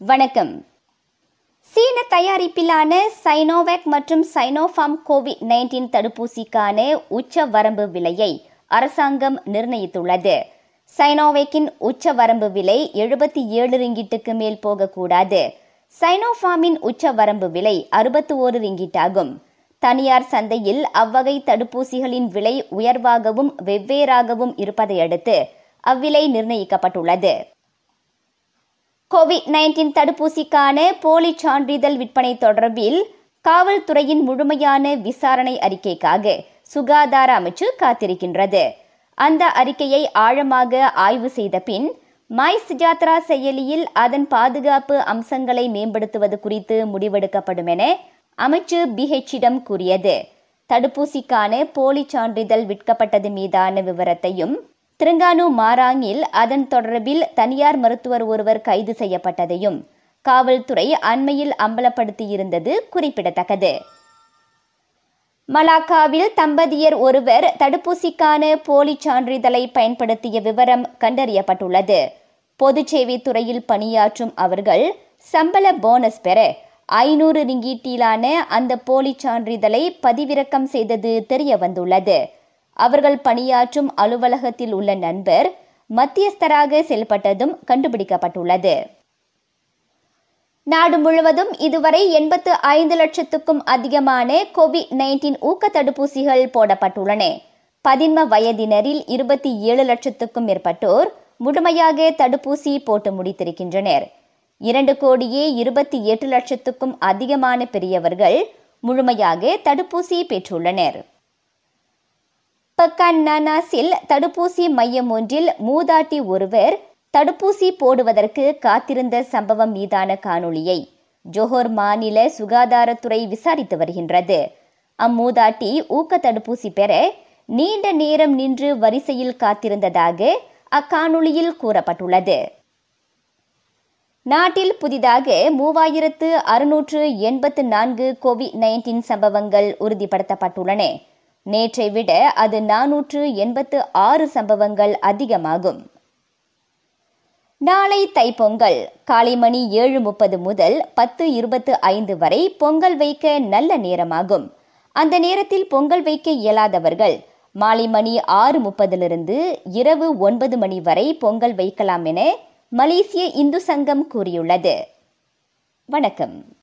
வணக்கம். சீன தயாரிப்பிலான சைனோவேக் மற்றும் சைனோஃபார்ம் கோவிட் நைன்டீன் தடுப்பூசிக்கான உச்ச வரம்பு விலையை அரசாங்கம் நிர்ணயித்துள்ளது. சைனோவேக்கின் உச்ச வரம்பு விலை எழுபத்தி ஏழு ரிங்கிட்டுக்கு மேல் போகக்கூடாது. சைனோஃபார்மின் உச்ச வரம்பு விலை அறுபத்தி ஓரு ரிங்கிட் ஆகும் தனியார் சந்தையில் அவ்வகை தடுப்பூசிகளின் விலை உயர்வாகவும் வெவ்வேறாகவும் இருப்பதை அடுத்து அவ்விலை நிர்ணயிக்கப்பட்டுள்ளது. கோவிட் நைன்டீன் தடுப்பூசிக்கான போலி சான்றிதழ் விற்பனை தொடர்பில் காவல்துறையின் முழுமையான விசாரணை அறிக்கைக்காக சுகாதார அமைச்சு காத்திருக்கின்றது. அந்த அறிக்கையை ஆழமாக ஆய்வு செய்த பின் மை சுஜாத்ரா செயலியில் அதன் பாதுகாப்பு அம்சங்களை மேம்படுத்துவது குறித்து முடிவெடுக்கப்படும் என அமைச்சு பிஹெச்சிடம் கூறியது. தடுப்பூசிக்கான போலி சான்றிதழ் விற்கப்பட்டது மீதான விவரத்தையும் திருங்கானு மாராங்கில் அதன் தொடர்பில் தனியார் மருத்துவர் ஒருவர் கைது செய்யப்பட்டதையும் காவல்துறை அண்மையில் அம்பலப்படுத்தியிருந்தது குறிப்பிடத்தக்கது. மலாக்காவில் தம்பதியர் ஒருவர் தடுப்பூசிக்கான போலி சான்றிதழை பயன்படுத்திய விவரம் கண்டறியப்பட்டுள்ளது. பொது சேவை துறையில் பணியாற்றும் அவர்கள் சம்பள போனஸ் பெற ஐநூறு ரிங்கீட்டிலான அந்த போலி சான்றிதழை பதிவிறக்கம் செய்தது தெரிய வந்துள்ளது அவர்கள் பணியாற்றும் அலுவலகத்தில் உள்ள நண்பர் மத்தியஸ்தராக செயல்பட்டதும் கண்டுபிடிக்கப்பட்டுள்ளது. நாடு முழுவதும் இதுவரை எண்பத்து ஐந்து லட்சத்துக்கும் அதிகமான கோவிட் நைன்டீன் ஊக்க தடுப்பூசிகள் போடப்பட்டுள்ளன. பதின்ம வயதினரில் இருபத்தி ஏழு லட்சத்துக்கும் மேற்பட்டோர் முழுமையாக தடுப்பூசி போட்டு முடித்திருக்கின்றனர். இரண்டு கோடியே இருபத்தி எட்டு லட்சத்துக்கும் அதிகமான பெரியவர்கள் முழுமையாக தடுப்பூசி பெற்றுள்ளனர். பக்கான் தடுப்பூசி மையம் ஒன்றில் மூதாட்டி ஒருவர் தடுப்பூசி போடுவதற்கு காத்திருந்த சம்பவம் மீதான காணொளியை ஜோஹர் மாநில சுகாதாரத்துறை விசாரித்து வருகின்றது. அம்மூதாட்டி ஊக்க தடுப்பூசி பெற நீண்ட நேரம் நின்று வரிசையில் காத்திருந்ததாக அக்காணொளியில் கூறப்பட்டுள்ளது. நாட்டில் புதிதாக மூவாயிரத்து அறுநூற்று எண்பத்து நான்கு கோவிட் நைன்டீன் சம்பவங்கள் உறுதிப்படுத்தப்பட்டுள்ளன. நேற்றை விட அது நானூற்று எண்பத்து ஆறு சம்பவங்கள் அதிகமாகும். நாளை தைப்பொங்கல். காலை மணி ஏழு முப்பது முதல் பத்து இருபத்து ஐந்து வரை பொங்கல் வைக்க நல்ல நேரமாகும். அந்த நேரத்தில் பொங்கல் வைக்க இயலாதவர்கள் மாலை மணி ஆறு முப்பதிலிருந்து இரவு ஒன்பது மணி வரை பொங்கல் வைக்கலாம் என மலேசிய இந்து சங்கம் கூறியுள்ளது. வணக்கம்.